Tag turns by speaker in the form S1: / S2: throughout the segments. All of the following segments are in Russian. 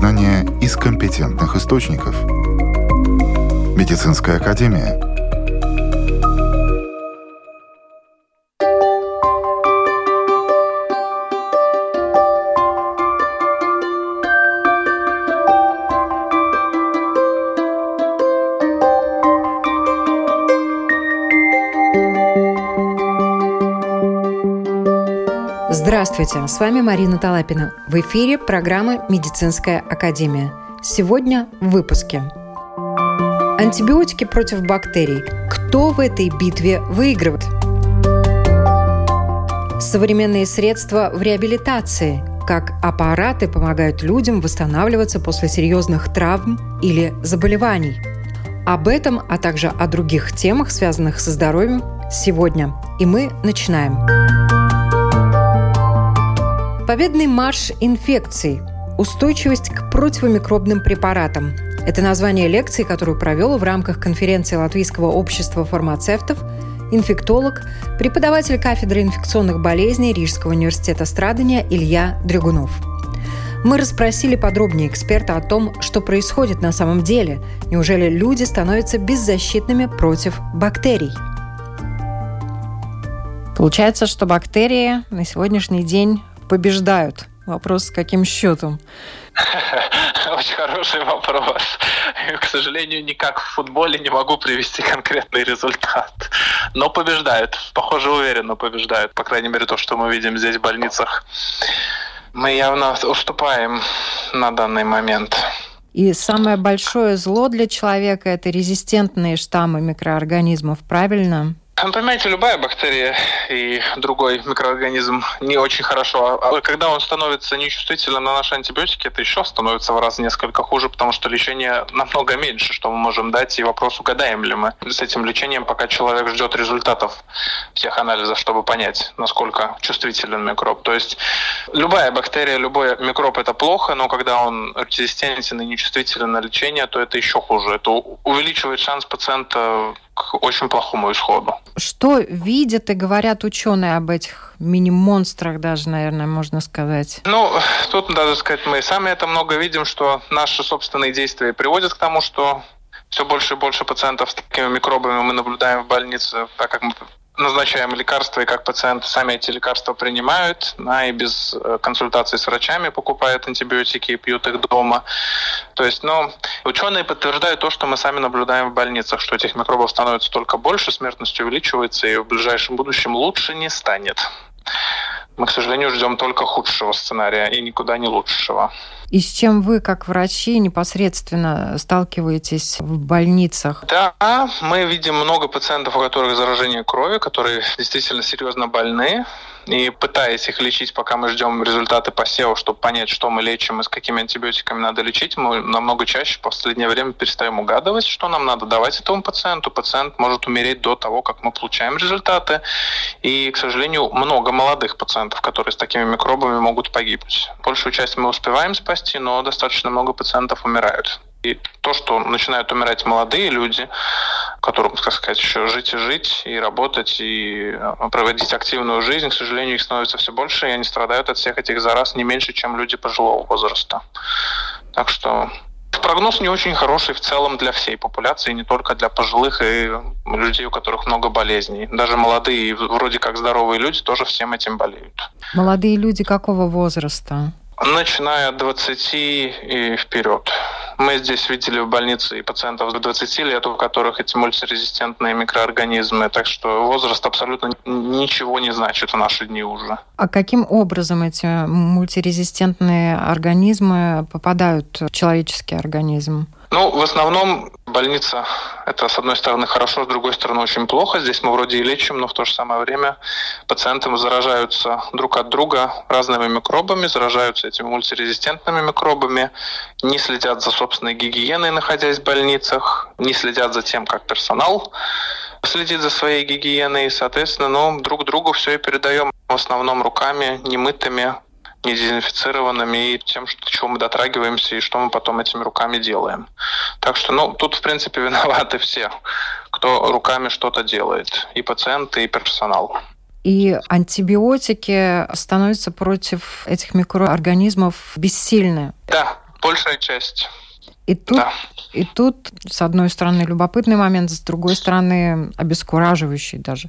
S1: знания из компетентных источников. Медицинская академия –
S2: Здравствуйте, с вами Марина Талапина. В эфире программа «Медицинская академия». Сегодня в выпуске. Антибиотики против бактерий. Кто в этой битве выигрывает? Современные средства в реабилитации. Как аппараты помогают людям восстанавливаться после серьезных травм или заболеваний. Об этом, а также о других темах, связанных со здоровьем, сегодня. И мы начинаем. Победный марш инфекций. Устойчивость к противомикробным препаратам. Это название лекции, которую провел в рамках конференции Латвийского общества фармацевтов инфектолог, преподаватель кафедры инфекционных болезней Рижского университета страдания Илья Дрягунов. Мы расспросили подробнее эксперта о том, что происходит на самом деле. Неужели люди становятся беззащитными против бактерий? Получается, что бактерии на сегодняшний день побеждают. Вопрос, с каким счетом?
S3: Очень хороший вопрос. К сожалению, никак в футболе не могу привести конкретный результат. Но побеждают. Похоже, уверенно побеждают. По крайней мере, то, что мы видим здесь в больницах. Мы явно уступаем на данный момент.
S2: И самое большое зло для человека – это резистентные штаммы микроорганизмов, правильно?
S3: Ну, понимаете, любая бактерия и другой микроорганизм не очень хорошо. А когда он становится нечувствительным на наши антибиотики, это еще становится в раз несколько хуже, потому что лечение намного меньше, что мы можем дать, и вопрос, угадаем ли мы с этим лечением, пока человек ждет результатов всех анализов, чтобы понять, насколько чувствителен микроб. То есть любая бактерия, любой микроб это плохо, но когда он резистентен и нечувствителен на лечение, то это еще хуже. Это увеличивает шанс пациента к очень плохому исходу.
S2: Что видят и говорят ученые об этих мини-монстрах даже, наверное, можно сказать?
S3: Ну, тут, надо сказать, мы сами это много видим, что наши собственные действия приводят к тому, что все больше и больше пациентов с такими микробами мы наблюдаем в больнице, так как мы назначаем лекарства, и как пациенты сами эти лекарства принимают, да, и без э, консультации с врачами покупают антибиотики и пьют их дома. То есть, ну, ученые подтверждают то, что мы сами наблюдаем в больницах, что этих микробов становится только больше, смертность увеличивается, и в ближайшем будущем лучше не станет. Мы, к сожалению, ждем только худшего сценария и никуда не лучшего.
S2: И с чем вы, как врачи, непосредственно сталкиваетесь в больницах?
S3: Да, мы видим много пациентов, у которых заражение крови, которые действительно серьезно больны и пытаясь их лечить, пока мы ждем результаты посева, чтобы понять, что мы лечим и с какими антибиотиками надо лечить, мы намного чаще в последнее время перестаем угадывать, что нам надо давать этому пациенту. Пациент может умереть до того, как мы получаем результаты. И, к сожалению, много молодых пациентов, которые с такими микробами могут погибнуть. Большую часть мы успеваем спасти, но достаточно много пациентов умирают. И то, что начинают умирать молодые люди, которым, так сказать, еще жить и жить, и работать, и э, проводить активную жизнь, к сожалению, их становится все больше, и они страдают от всех этих зараз не меньше, чем люди пожилого возраста. Так что прогноз не очень хороший в целом для всей популяции, не только для пожилых и людей, у которых много болезней. Даже молодые, вроде как здоровые люди тоже всем этим болеют.
S2: Молодые люди какого возраста?
S3: Начиная от 20 и вперед. Мы здесь видели в больнице и пациентов до 20 лет, у которых эти мультирезистентные микроорганизмы, так что возраст абсолютно ничего не значит в наши дни уже.
S2: А каким образом эти мультирезистентные организмы попадают в человеческий организм?
S3: Ну, в основном больница – это, с одной стороны, хорошо, с другой стороны, очень плохо. Здесь мы вроде и лечим, но в то же самое время пациенты заражаются друг от друга разными микробами, заражаются этими мультирезистентными микробами, не следят за собственной гигиеной, находясь в больницах, не следят за тем, как персонал следит за своей гигиеной, и, соответственно, ну, друг другу все и передаем в основном руками, немытыми, не дезинфицированными и тем, что, чего мы дотрагиваемся и что мы потом этими руками делаем. Так что, ну, тут, в принципе, виноваты все, кто руками что-то делает. И пациенты, и персонал.
S2: И антибиотики становятся против этих микроорганизмов бессильны.
S3: Да, Большая часть.
S2: И тут, да. и тут, с одной стороны, любопытный момент, с другой стороны, обескураживающий даже.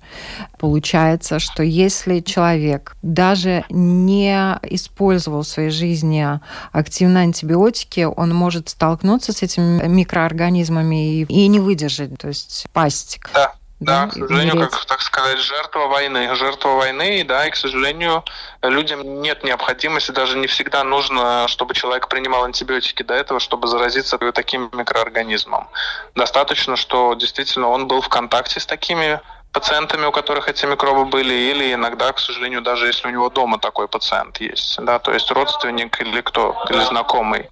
S2: Получается, что если человек даже не использовал в своей жизни активно антибиотики, он может столкнуться с этими микроорганизмами и, и не выдержать, то есть пасть.
S3: Да. Да, к сожалению, как так сказать, жертва войны. Жертва войны, да, и, к сожалению, людям нет необходимости, даже не всегда нужно, чтобы человек принимал антибиотики до этого, чтобы заразиться таким микроорганизмом. Достаточно, что действительно он был в контакте с такими пациентами, у которых эти микробы были, или иногда, к сожалению, даже если у него дома такой пациент есть, да, то есть родственник или кто, или знакомый.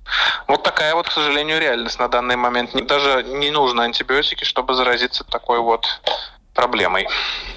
S3: Вот такая вот, к сожалению, реальность на данный момент. Даже не нужно антибиотики, чтобы заразиться такой вот проблемой.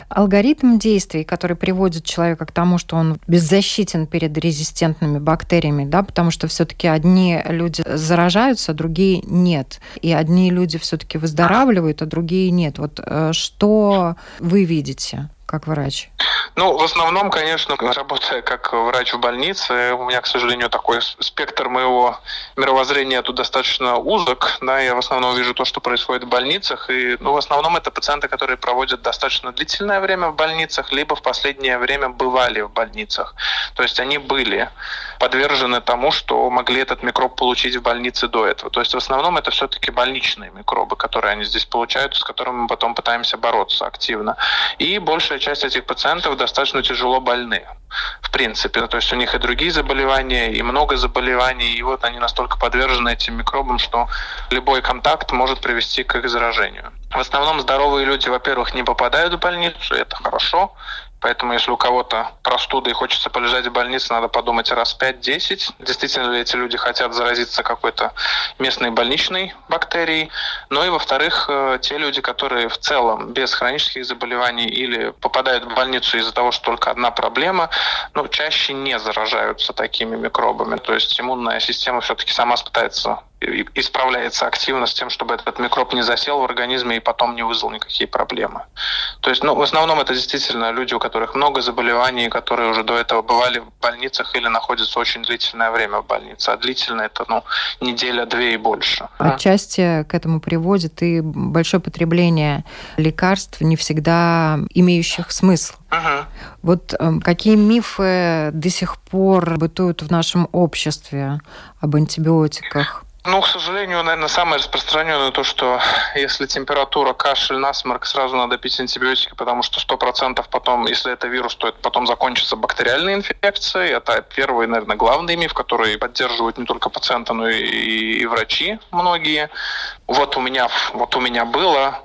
S2: Алгоритм действий, который приводит человека к тому, что он беззащитен перед резистентными бактериями, да, потому что все-таки одни люди заражаются, другие нет. И одни люди все-таки выздоравливают, а другие нет. Вот э, что вы видите? Как врач?
S3: Ну, в основном, конечно, работая как врач в больнице, у меня, к сожалению, такой спектр моего мировоззрения тут достаточно узок. Да, я в основном вижу то, что происходит в больницах. И, ну, в основном это пациенты, которые проводят достаточно длительное время в больницах, либо в последнее время бывали в больницах. То есть они были подвержены тому, что могли этот микроб получить в больнице до этого. То есть в основном это все-таки больничные микробы, которые они здесь получают, с которыми мы потом пытаемся бороться активно. И большая часть этих пациентов достаточно тяжело больны, в принципе. То есть у них и другие заболевания, и много заболеваний, и вот они настолько подвержены этим микробам, что любой контакт может привести к их заражению. В основном здоровые люди, во-первых, не попадают в больницу, это хорошо. Поэтому, если у кого-то простуда и хочется полежать в больнице, надо подумать раз 5-10. Действительно ли эти люди хотят заразиться какой-то местной больничной бактерией. Ну и, во-вторых, э, те люди, которые в целом без хронических заболеваний или попадают в больницу из-за того, что только одна проблема, ну, чаще не заражаются такими микробами. То есть иммунная система все-таки сама пытается и справляется активно с тем, чтобы этот микроб не засел в организме и потом не вызвал никакие проблемы. То есть, ну, в основном это действительно люди, у которых много заболеваний, которые уже до этого бывали в больницах или находятся очень длительное время в больнице. А длительно это, ну, неделя-две и больше.
S2: Отчасти к этому приводит и большое потребление лекарств, не всегда имеющих смысл. Угу. Вот э, какие мифы до сих пор бытуют в нашем обществе об антибиотиках?
S3: Ну, к сожалению, наверное, самое распространенное то, что если температура, кашель, насморк, сразу надо пить антибиотики, потому что 100% потом, если это вирус, то это потом закончится бактериальной инфекцией. Это первый, наверное, главный миф, который поддерживают не только пациенты, но и, и врачи многие. Вот у меня, вот у меня было,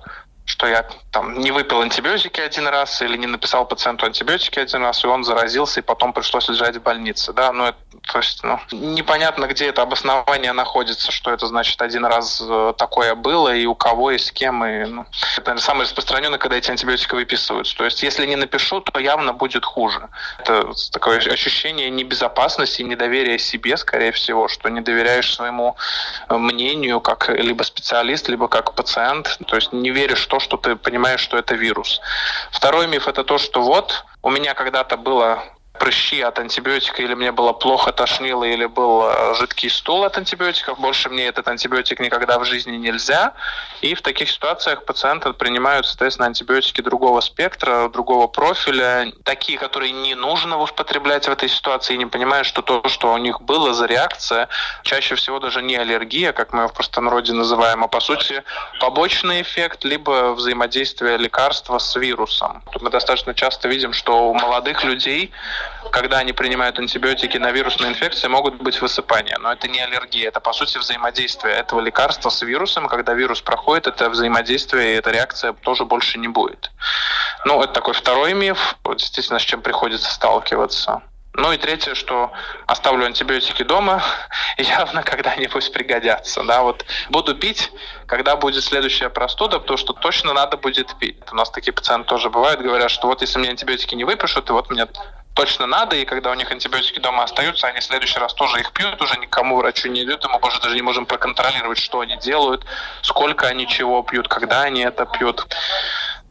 S3: что я там не выпил антибиотики один раз или не написал пациенту антибиотики один раз, и он заразился, и потом пришлось лежать в больнице. Да? Но это то есть, ну, непонятно, где это обоснование находится, что это значит один раз э, такое было, и у кого, и с кем. И, ну, это самое распространенное, когда эти антибиотики выписываются. То есть, если не напишу, то явно будет хуже. Это такое ощущение небезопасности, недоверия себе, скорее всего, что не доверяешь своему э, мнению как либо специалист, либо как пациент. То есть, не веришь в то, что ты понимаешь, что это вирус. Второй миф – это то, что вот у меня когда-то было прыщи от антибиотика, или мне было плохо, тошнило, или был э, жидкий стул от антибиотиков, больше мне этот антибиотик никогда в жизни нельзя. И в таких ситуациях пациенты принимают, соответственно, антибиотики другого спектра, другого профиля, такие, которые не нужно употреблять в этой ситуации, и не понимают, что то, что у них было за реакция, чаще всего даже не аллергия, как мы в простонародье называем, а по сути побочный эффект, либо взаимодействие лекарства с вирусом. Мы достаточно часто видим, что у молодых людей когда они принимают антибиотики на вирусные инфекции, могут быть высыпания. Но это не аллергия, это по сути взаимодействие этого лекарства с вирусом. Когда вирус проходит, это взаимодействие и эта реакция тоже больше не будет. Ну, это такой второй миф, действительно, с чем приходится сталкиваться. Ну и третье, что оставлю антибиотики дома, явно когда-нибудь пригодятся. Да, вот буду пить, когда будет следующая простуда, потому что точно надо будет пить. У нас такие пациенты тоже бывают, говорят, что вот если мне антибиотики не выпишут, и вот мне точно надо, и когда у них антибиотики дома остаются, они в следующий раз тоже их пьют, уже никому врачу не идут, и мы уже даже не можем проконтролировать, что они делают, сколько они чего пьют, когда они это пьют.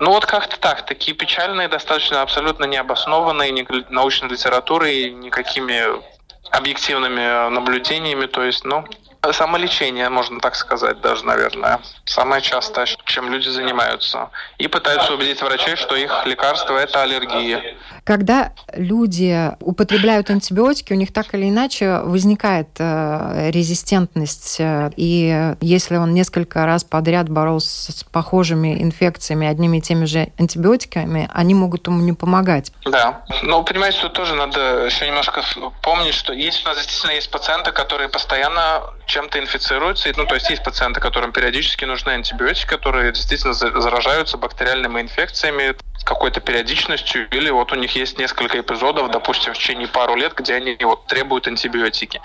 S3: Ну вот как-то так. Такие печальные, достаточно абсолютно необоснованные ни научной литературой, никакими объективными наблюдениями. То есть, ну, Самолечение, можно так сказать даже, наверное. Самое частое, чем люди занимаются. И пытаются убедить врачей, что их лекарство – это аллергия.
S2: Когда люди употребляют антибиотики, у них так или иначе возникает э, резистентность. Э, и если он несколько раз подряд боролся с похожими инфекциями одними и теми же антибиотиками, они могут ему не помогать.
S3: Да. Но, понимаете, тут тоже надо еще немножко помнить, что есть у нас действительно есть пациенты, которые постоянно чем-то инфицируются. Ну, то есть есть пациенты, которым периодически нужны антибиотики, которые действительно заражаются бактериальными инфекциями с какой-то периодичностью, или вот у них есть несколько эпизодов, допустим, в течение пару лет, где они вот требуют антибиотики.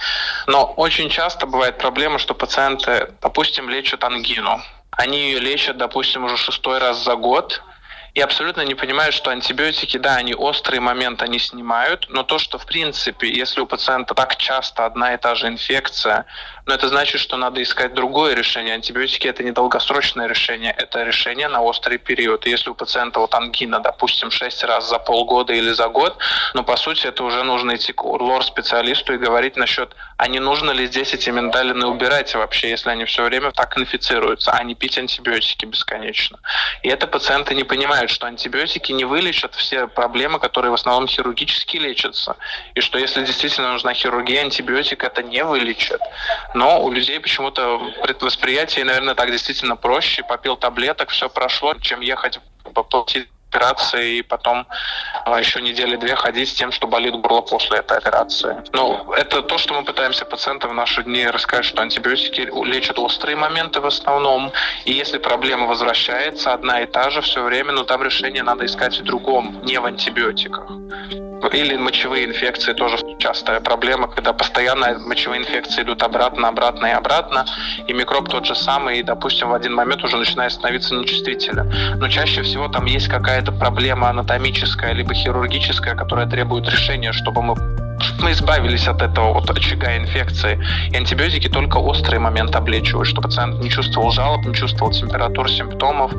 S3: Но очень часто бывает проблема, что пациенты, допустим, лечат ангину. Они ее лечат, допустим, уже шестой раз за год, и абсолютно не понимают, что антибиотики, да, они острый момент, они снимают, но то, что в принципе, если у пациента так часто одна и та же инфекция, но это значит, что надо искать другое решение. Антибиотики это не долгосрочное решение, это решение на острый период. Если у пациента вот ангина, допустим, 6 раз за полгода или за год, ну, по сути, это уже нужно идти к лор-специалисту и говорить насчет, а не нужно ли здесь эти миндалины убирать вообще, если они все время так инфицируются, а не пить антибиотики бесконечно. И это пациенты не понимают, что антибиотики не вылечат все проблемы, которые в основном хирургически лечатся. И что если действительно нужна хирургия, антибиотик это не вылечит но у людей почему-то предвосприятие, наверное, так действительно проще. Попил таблеток, все прошло, чем ехать поплатить операции и потом а, еще недели две ходить с тем, что болит горло после этой операции. Ну, это то, что мы пытаемся пациентам в наши дни рассказать, что антибиотики лечат острые моменты в основном, и если проблема возвращается одна и та же все время, ну там решение надо искать в другом, не в антибиотиках. Или мочевые инфекции тоже частая проблема, когда постоянно мочевые инфекции идут обратно, обратно и обратно, и микроб тот же самый, и, допустим, в один момент уже начинает становиться нечувствителен. Но чаще всего там есть какая-то проблема анатомическая, либо хирургическая, которая требует решения, чтобы мы мы избавились от этого вот очага инфекции. И антибиотики только острый момент облечивают, чтобы пациент не чувствовал жалоб, не чувствовал температур, симптомов,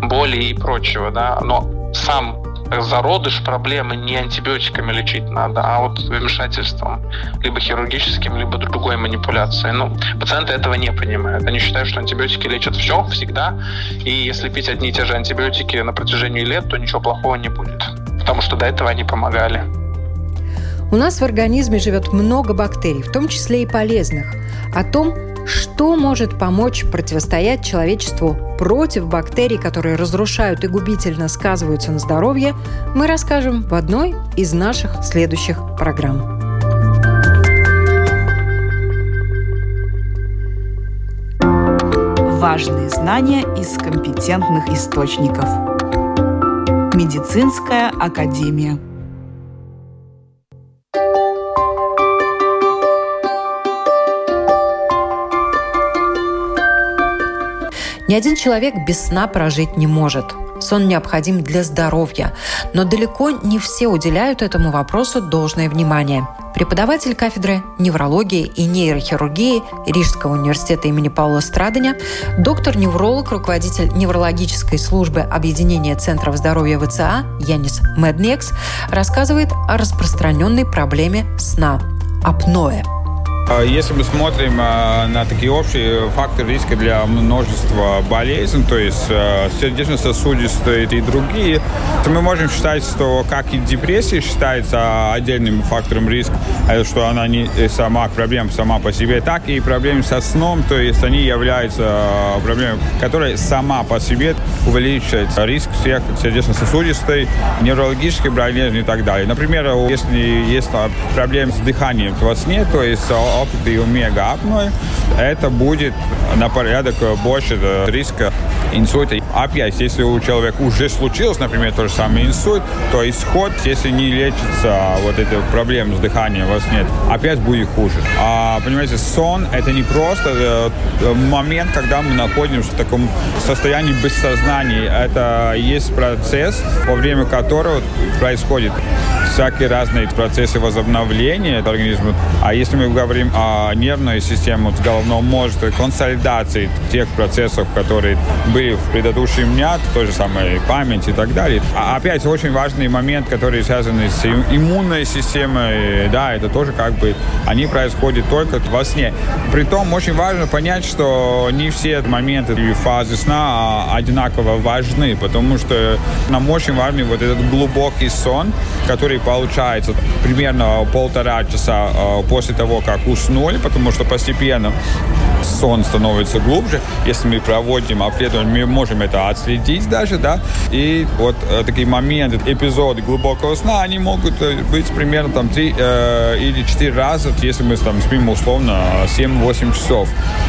S3: боли и прочего. Да? Но сам зародыш проблемы не антибиотиками лечить надо, а вот вмешательством, либо хирургическим, либо другой манипуляцией. Ну, пациенты этого не понимают. Они считают, что антибиотики лечат все, всегда, и если пить одни и те же антибиотики на протяжении лет, то ничего плохого не будет, потому что до этого они помогали.
S2: У нас в организме живет много бактерий, в том числе и полезных. О том, что может помочь противостоять человечеству против бактерий, которые разрушают и губительно сказываются на здоровье, мы расскажем в одной из наших следующих программ.
S4: Важные знания из компетентных источников. Медицинская академия.
S2: Ни один человек без сна прожить не может. Сон необходим для здоровья, но далеко не все уделяют этому вопросу должное внимание. Преподаватель кафедры неврологии и нейрохирургии Рижского университета имени Паула Страдания, доктор-невролог, руководитель неврологической службы Объединения Центров здоровья ВЦА Янис Меднекс рассказывает о распространенной проблеме сна – апноэ –
S5: если мы смотрим а, на такие общие факторы риска для множества болезней, то есть а, сердечно-сосудистые и другие, то мы можем считать, что как и депрессия считается отдельным фактором риска, что она не сама проблема сама по себе, так и проблемы со сном, то есть они являются проблемой, которая сама по себе увеличивает риск всех сердечно-сосудистой, неврологических болезней и так далее. Например, если есть проблемы с дыханием во сне, то есть опыт и омега апной, это будет на порядок больше риска инсульта. Опять, если у человека уже случилось, например, тот же самый инсульт, то исход, если не лечится вот эта проблема с дыханием во сне, опять будет хуже. А, понимаете, сон – это не просто э, момент, когда мы находимся в таком состоянии бессознания. Это есть процесс, во время которого происходит всякие разные процессы возобновления организма. А если мы говорим о нервной системе, вот головного мозга, консолидации тех процессов, которые были в предыдущем дня, то же самое память и так далее. А опять очень важный момент, который связан с иммунной системой, да, это тоже как бы, они происходят только во сне. Притом очень важно понять, что не все моменты и фазы сна одинаково важны, потому что нам очень важен вот этот глубокий сон, который получается примерно полтора часа э, после того, как уснули, потому что постепенно сон становится глубже. Если мы проводим обследование, мы можем это отследить даже, да. И вот э, такие моменты, эпизоды глубокого сна, они могут э, быть примерно там 3 э, или 4 раза, если мы там спим условно 7-8 часов.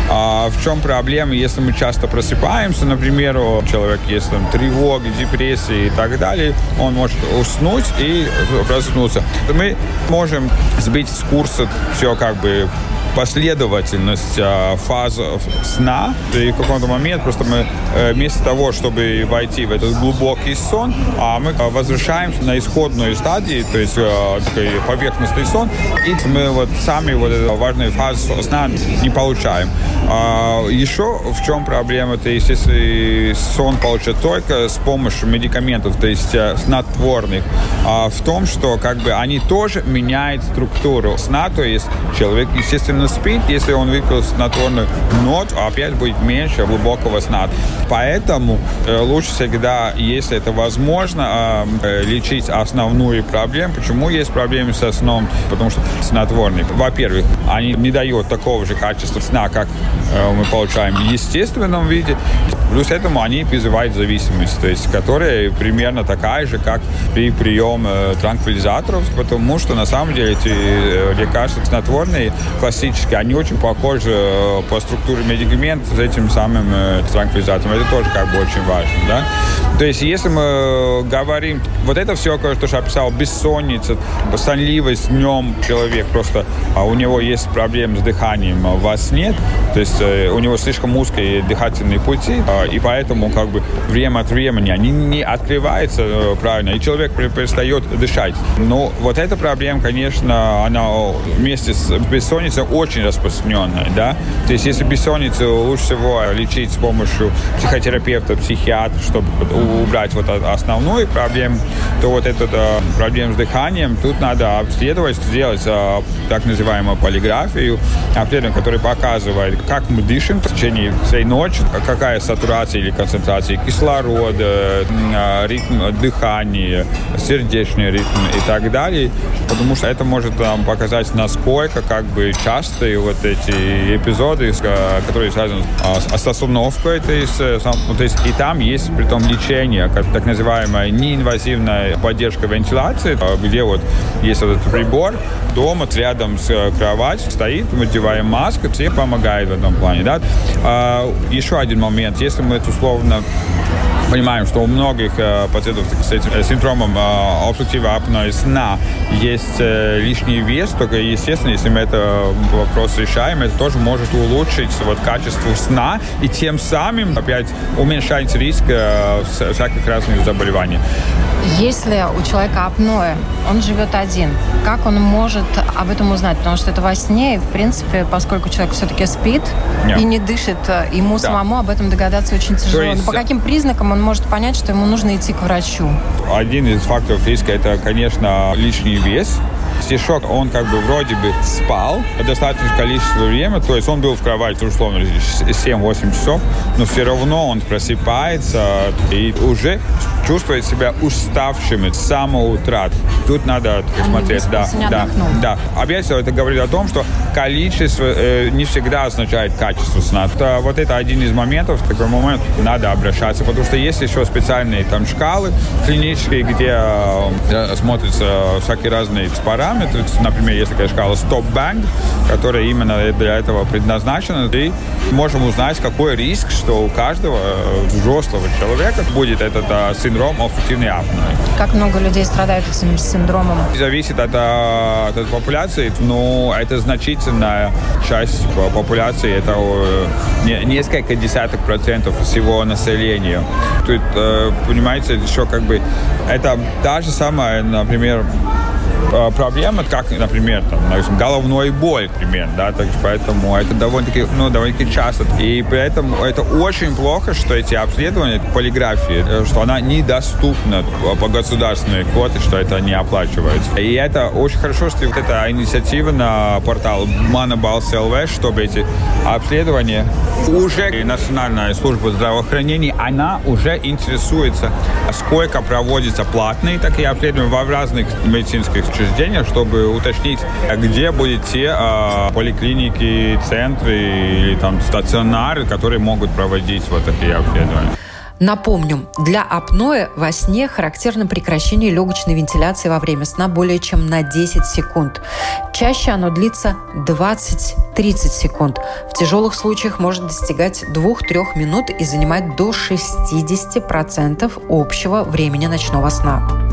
S5: А в чем проблема, если мы часто просыпаемся, например, у человека есть там тревоги, депрессии и так далее, он может уснуть и проснуться. Мы можем сбить с курса все как бы последовательность э, фаз сна. И в какой-то момент просто мы э, вместо того, чтобы войти в этот глубокий сон, а мы э, возвращаемся на исходную стадию, то есть э, такой поверхностный сон, и мы вот сами вот эту важную фазу сна не получаем. А еще в чем проблема, то есть если сон получат только с помощью медикаментов, то есть э, снотворных, а в том, что как бы они тоже меняют структуру сна, то есть человек, естественно, естественно, спит, если он выпил снотворную ночь, опять будет меньше глубокого сна. Поэтому э, лучше всегда, если это возможно, э, лечить основную проблему. Почему есть проблемы со сном? Потому что снотворные, во-первых, они не дают такого же качества сна, как э, мы получаем в естественном виде. Плюс этому они вызывают зависимость, то есть которая примерно такая же, как при приеме транквилизаторов, потому что на самом деле эти лекарства снотворные классические классические, они очень похожи э, по структуре медикаментов с этим самым э, транквилизатором. Это тоже как бы очень важно, да. То есть, если мы говорим, вот это все, то, что описал, бессонница, сонливость днем человек, просто а у него есть проблемы с дыханием, а вас нет, то есть э, у него слишком узкие дыхательные пути, а, и поэтому как бы время от времени они не открываются правильно, и человек перестает дышать. Но вот эта проблема, конечно, она вместе с бессонницей очень распространенная, да. То есть если бессонницу лучше всего лечить с помощью психотерапевта, психиатра, чтобы убрать вот основную проблему, то вот эту э, проблему с дыханием, тут надо обследовать, сделать э, так называемую полиграфию, обследование, которое показывает, как мы дышим в течение всей ночи, какая сатурация или концентрация кислорода, э, ритм дыхания, сердечный ритм и так далее, потому что это может там, показать, насколько как бы часто частые вот эти эпизоды, которые связаны с остановкой, то есть, э, то есть и там есть при том лечение, как так называемая неинвазивная поддержка вентиляции, а, где вот есть вот этот прибор, дома рядом с э, кроватью стоит, мы одеваем маску, все помогает в этом плане. Да? А, еще один момент, если мы это условно понимаем, что у многих э, пациентов с этим э, синдромом э, обструктивного апноэ сна есть лишний вес, только, естественно, если мы это вопрос решаем, это тоже может улучшить вот, качество сна и тем самым опять уменьшать риск всяких разных заболеваний.
S2: Если у человека апноэ, он живет один, как он может об этом узнать? Потому что это во сне, и, в принципе, поскольку человек все-таки спит Нет. и не дышит, ему да. самому об этом догадаться очень тяжело. Есть... Но по каким признакам он может понять, что ему нужно идти к врачу?
S5: Один из факторов риска – это, конечно, лишний вес. Стишок, он как бы вроде бы спал достаточное количество времени, то есть он был в кровати, условно, 7-8 часов, но все равно он просыпается и уже чувствует себя уставшим с самого утра. Тут надо смотреть, да, да, да. Опять это говорит о том, что количество э, не всегда означает качество сна. Это, вот это один из моментов, в такой момент надо обращаться, потому что есть еще специальные там шкалы клинические, где э, смотрятся всякие разные параметры. Например, есть такая шкала Stop Bang, которая именно для этого предназначена. И можем узнать, какой риск, что у каждого э, взрослого человека будет этот а, синдром обструктивной апноэ.
S2: Как много людей страдают этим синдромом?
S5: Зависит от, а, от популяции, но это значительная часть популяции, это несколько десяток процентов всего населения. Тут, э, понимаете, еще как бы это та же самая, например, проблемы, как, например, там, головной боль, например, да, так, поэтому это довольно-таки, ну, довольно-таки часто. И поэтому это очень плохо, что эти обследования, полиграфии, э, что она недоступна по государственной квоте, что это не оплачивается. И это очень хорошо, что вот эта инициатива на портал Monoballs LV, чтобы эти обследования уже Национальная служба здравоохранения, она уже интересуется, сколько проводится платные такие обследования в разных медицинских учреждениях, чтобы уточнить, где будут те э, поликлиники, центры или там стационары, которые могут проводить вот такие обследования.
S2: Напомним, для апноэ во сне характерно прекращение легочной вентиляции во время сна более чем на 10 секунд. Чаще оно длится 20-30 секунд. В тяжелых случаях может достигать 2-3 минут и занимать до 60% общего времени ночного сна.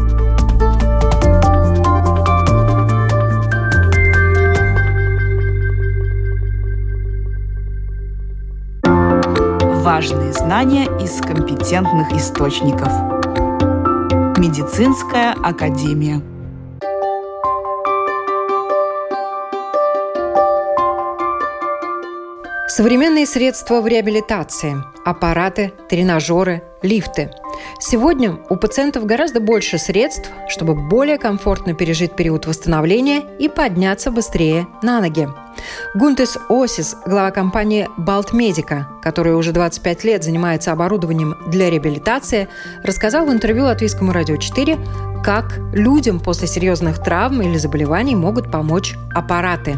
S4: Важные знания из компетентных источников. Медицинская академия.
S2: Современные средства в реабилитации – аппараты, тренажеры, лифты. Сегодня у пациентов гораздо больше средств, чтобы более комфортно пережить период восстановления и подняться быстрее на ноги. Гунтес Осис, глава компании Балтмедика, которая уже 25 лет занимается оборудованием для реабилитации, рассказал в интервью Латвийскому радио 4, как людям после серьезных травм или заболеваний могут помочь аппараты.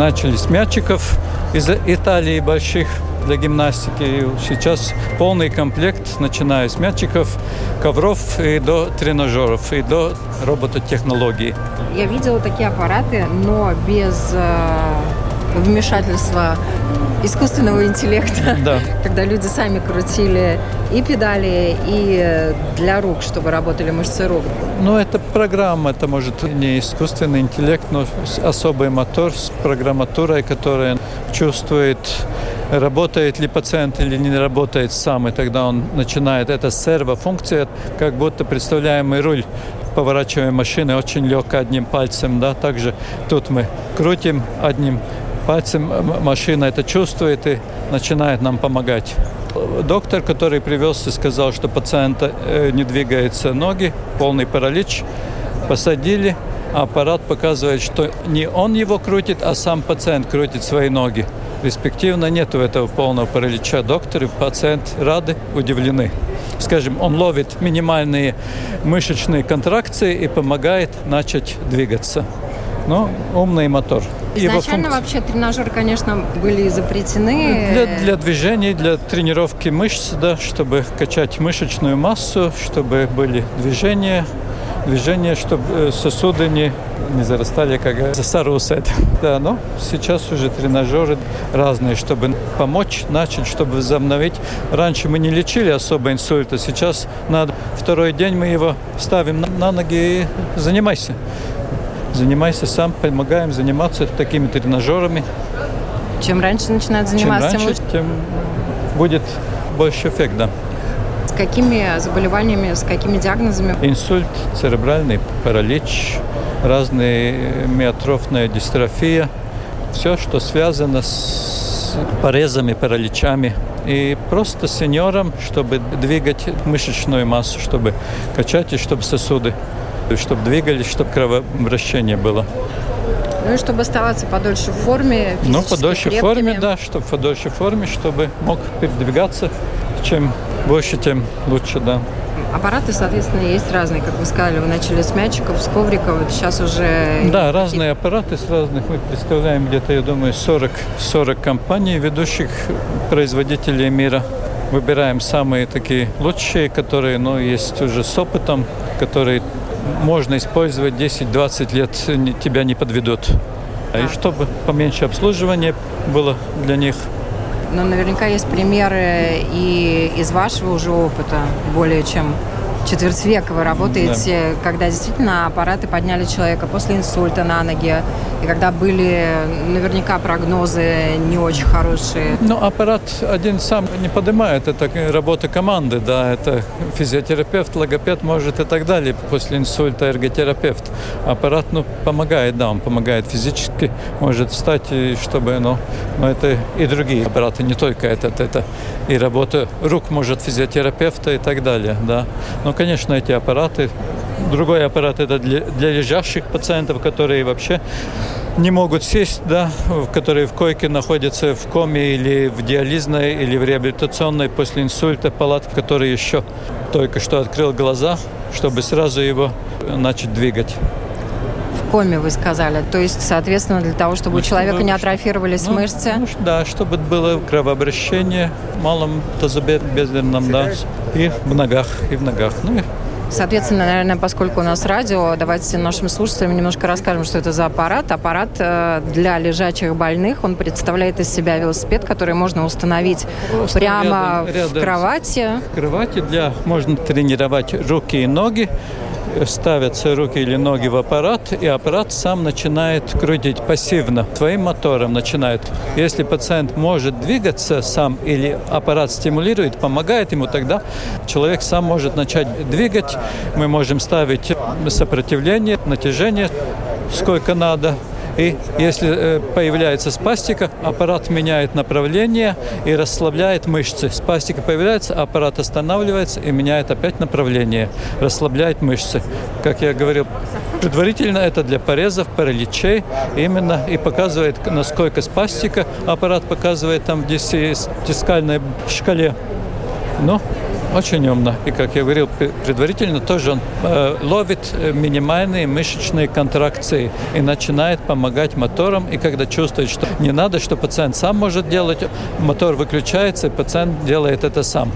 S6: Начали с мячиков из Италии больших для гимнастики. Сейчас полный комплект, начиная с мячиков, ковров и до тренажеров, и до робототехнологий.
S2: Я видела такие аппараты, но без э, вмешательства искусственного интеллекта,
S6: да.
S2: когда люди сами крутили и педали, и для рук, чтобы работали мышцы рук.
S6: Ну, это программа, это может не искусственный интеллект, но особый мотор с программатурой, которая чувствует работает ли пациент или не работает сам, и тогда он начинает, это сервофункция, как будто представляемый руль поворачиваем машины очень легко одним пальцем, да, также тут мы крутим одним пальцем, машина это чувствует и начинает нам помогать. Доктор, который привез сказал, что пациента э, не двигаются ноги, полный паралич, посадили, аппарат показывает, что не он его крутит, а сам пациент крутит свои ноги. Респективно нет этого полного паралича. Доктор и пациент рады, удивлены. Скажем, он ловит минимальные мышечные контракции и помогает начать двигаться. Но умный мотор.
S2: Изначально вообще тренажеры, конечно, были запретены.
S6: Для, для движений, для тренировки мышц, да, чтобы качать мышечную массу, чтобы были движения, движения, чтобы э, сосуды не, не зарастали, как сарусет. Да, но сейчас уже тренажеры разные, чтобы помочь, начать, чтобы возобновить. Раньше мы не лечили особо инсульта, сейчас надо второй день мы его ставим на ноги и занимайся. Занимайся сам, помогаем заниматься такими тренажерами.
S2: Чем раньше начинают заниматься,
S6: Чем раньше, тем будет больше эффект, да
S2: какими заболеваниями, с какими диагнозами?
S6: Инсульт, церебральный паралич, разные миотрофная дистрофия. Все, что связано с порезами, параличами. И просто сеньорам, чтобы двигать мышечную массу, чтобы качать и чтобы сосуды, чтобы двигались, чтобы кровообращение было.
S2: Ну и чтобы оставаться подольше в форме,
S6: Ну, подольше в форме, да, чтобы подольше в форме, чтобы мог передвигаться, чем больше, тем лучше, да.
S2: Аппараты, соответственно, есть разные, как вы сказали, вы начали с мячиков, с ковриков, вот сейчас уже...
S6: Да, разные аппараты с разных, мы представляем где-то, я думаю, 40, 40 компаний, ведущих производителей мира. Выбираем самые такие лучшие, которые, ну, есть уже с опытом, которые можно использовать 10-20 лет, тебя не подведут. А. И чтобы поменьше обслуживания было для них –
S2: но наверняка есть примеры и из вашего уже опыта более чем
S7: четверть века вы работаете, да. когда действительно аппараты подняли человека после инсульта на ноги, и когда были наверняка прогнозы не очень хорошие.
S6: Ну, аппарат один сам не поднимает, это работа команды, да, это физиотерапевт, логопед может и так далее, после инсульта эрготерапевт. Аппарат, ну, помогает, да, он помогает физически, может встать, и чтобы, ну, но это и другие аппараты, не только этот, это и работа рук может физиотерапевта и так далее, да. Но, конечно, эти аппараты Другой аппарат это для, для лежащих пациентов, которые вообще не могут сесть, да, которые в койке находятся в коме или в диализной или в реабилитационной после инсульта палатке, который еще только что открыл глаза, чтобы сразу его начать двигать
S7: коме, вы сказали. То есть, соответственно, для того, чтобы ну, у человека чтобы, не атрофировались ну, мышцы?
S6: Ну, да, чтобы было кровообращение в малом тазобедренном, да, и в ногах, и в ногах. Ну, и
S7: Соответственно, наверное, поскольку у нас радио, давайте нашим слушателям немножко расскажем, что это за аппарат. Аппарат э, для лежачих больных, он представляет из себя велосипед, который можно установить Просто прямо рядом, рядом в кровати.
S6: В кровати для можно тренировать руки и ноги ставятся руки или ноги в аппарат, и аппарат сам начинает крутить пассивно, твоим мотором начинает. Если пациент может двигаться сам или аппарат стимулирует, помогает ему, тогда человек сам может начать двигать. Мы можем ставить сопротивление, натяжение, сколько надо, и если э, появляется спастика, аппарат меняет направление и расслабляет мышцы. Спастика появляется, аппарат останавливается и меняет опять направление, расслабляет мышцы. Как я говорил, предварительно это для порезов, параличей именно и показывает, насколько спастика. Аппарат показывает там в дискальной шкале. Ну, очень умно. И, как я говорил предварительно, тоже он э, ловит э, минимальные мышечные контракции и начинает помогать моторам. И когда чувствует, что не надо, что пациент сам может делать, мотор выключается, и пациент делает это сам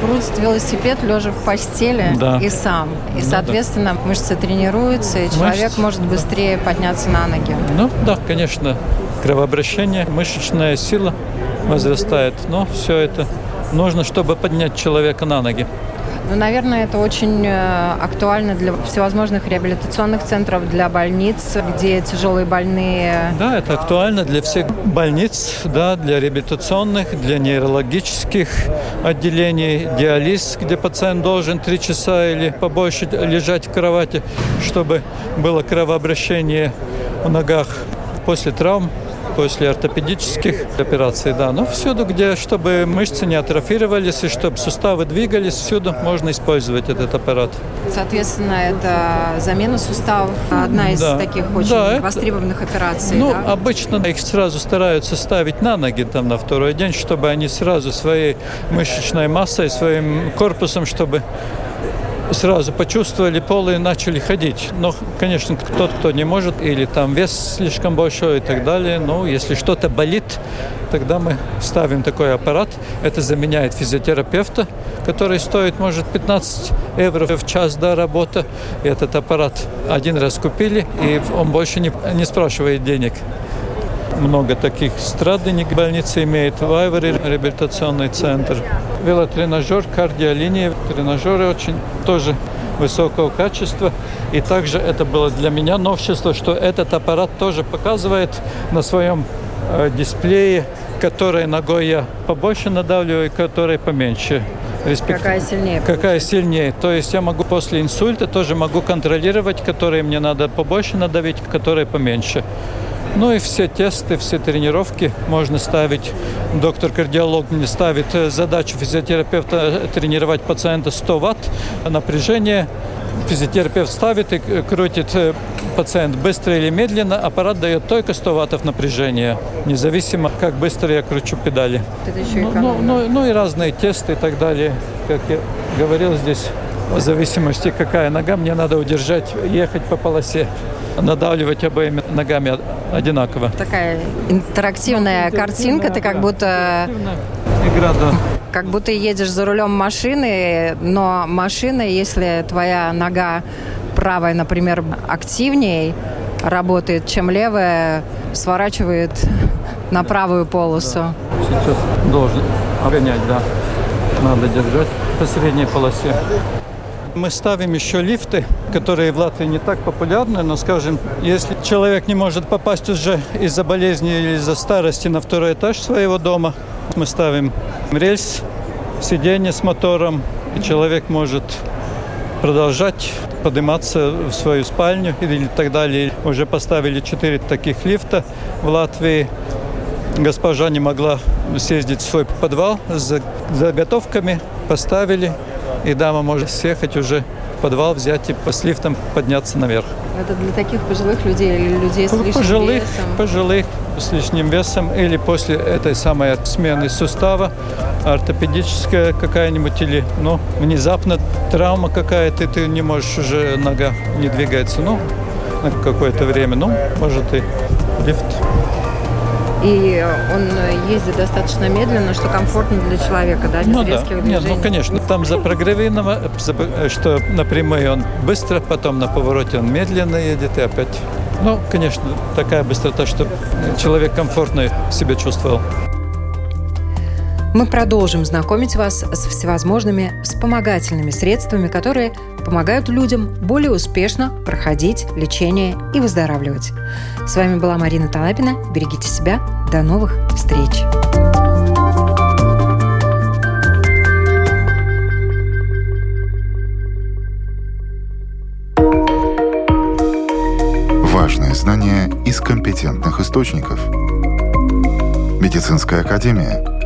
S7: крутит велосипед лежа в постели да. и сам. И, ну, соответственно, да. мышцы тренируются, и человек Мышцы. может быстрее подняться на ноги.
S6: Ну да, конечно. Кровообращение, мышечная сила возрастает. Но все это нужно, чтобы поднять человека на ноги.
S7: Ну, наверное, это очень э, актуально для всевозможных реабилитационных центров, для больниц, где тяжелые больные.
S6: Да, это актуально для всех больниц, да, для реабилитационных, для нейрологических отделений, диализ, где пациент должен три часа или побольше лежать в кровати, чтобы было кровообращение в ногах после травм после ортопедических операций, да. Но всюду, где, чтобы мышцы не атрофировались и чтобы суставы двигались, всюду можно использовать этот аппарат.
S7: Соответственно, это замена суставов одна из да. таких очень да, востребованных это, операций.
S6: Ну,
S7: да?
S6: обычно их сразу стараются ставить на ноги там на второй день, чтобы они сразу своей мышечной массой, своим корпусом, чтобы сразу почувствовали пол и начали ходить. Но, конечно, тот, кто не может, или там вес слишком большой и так далее, ну, если что-то болит, тогда мы ставим такой аппарат. Это заменяет физиотерапевта, который стоит, может, 15 евро в час до работы. И этот аппарат один раз купили, и он больше не, не спрашивает денег много таких страдальник больница имеет, в Айваре реабилитационный центр. Велотренажер, кардиолиния, тренажеры очень тоже высокого качества. И также это было для меня новшество, что этот аппарат тоже показывает на своем э, дисплее, которой ногой я побольше надавливаю, которой поменьше.
S7: Респект... Какая сильнее?
S6: Какая сильнее. То есть я могу после инсульта тоже могу контролировать, которые мне надо побольше надавить, которые поменьше. Ну и все тесты, все тренировки можно ставить. Доктор-кардиолог мне ставит э, задачу физиотерапевта тренировать пациента 100 ватт напряжение. Физиотерапевт ставит и крутит э, пациент быстро или медленно. Аппарат дает только 100 ваттов напряжения, независимо, как быстро я кручу педали.
S7: Это еще
S6: ну, ну, ну, ну и разные тесты и так далее. Как я говорил здесь, в зависимости, какая нога, мне надо удержать, ехать по полосе надавливать обоими ногами одинаково.
S7: Такая интерактивная картинка, ты как будто...
S6: Игра, да.
S7: Как будто едешь за рулем машины, но машина, если твоя нога правая, например, активнее работает, чем левая, сворачивает на правую полосу.
S6: Сейчас должен обгонять, да. Надо держать по средней полосе. Мы ставим еще лифты, которые в Латвии не так популярны, но, скажем, если человек не может попасть уже из-за болезни или из-за старости на второй этаж своего дома, мы ставим рельс, сиденье с мотором, и человек может продолжать подниматься в свою спальню или так далее. Уже поставили четыре таких лифта в Латвии. Госпожа не могла съездить в свой подвал с заготовками, поставили, и дама может съехать уже в подвал, взять и с лифтом подняться наверх.
S2: Это для таких пожилых людей или людей с лишним
S6: пожилых,
S2: весом?
S6: Пожилых с лишним весом или после этой самой смены сустава ортопедическая какая-нибудь или ну, внезапно травма какая-то, и ты не можешь уже, нога не двигается, ну, на какое-то время, ну, может и лифт.
S2: И он ездит достаточно медленно, что комфортно для человека, да, без
S6: ну,
S2: резких
S6: да.
S2: движений.
S6: Нет, ну, конечно, там за програвиного, что напрямую он быстро, потом на повороте он медленно едет и опять. Ну, конечно, такая быстрота, что человек комфортно себя чувствовал.
S2: Мы продолжим знакомить вас с всевозможными вспомогательными средствами, которые помогают людям более успешно проходить лечение и выздоравливать. С вами была Марина Талапина. Берегите себя. До новых встреч.
S1: Важные знания из компетентных источников. Медицинская академия –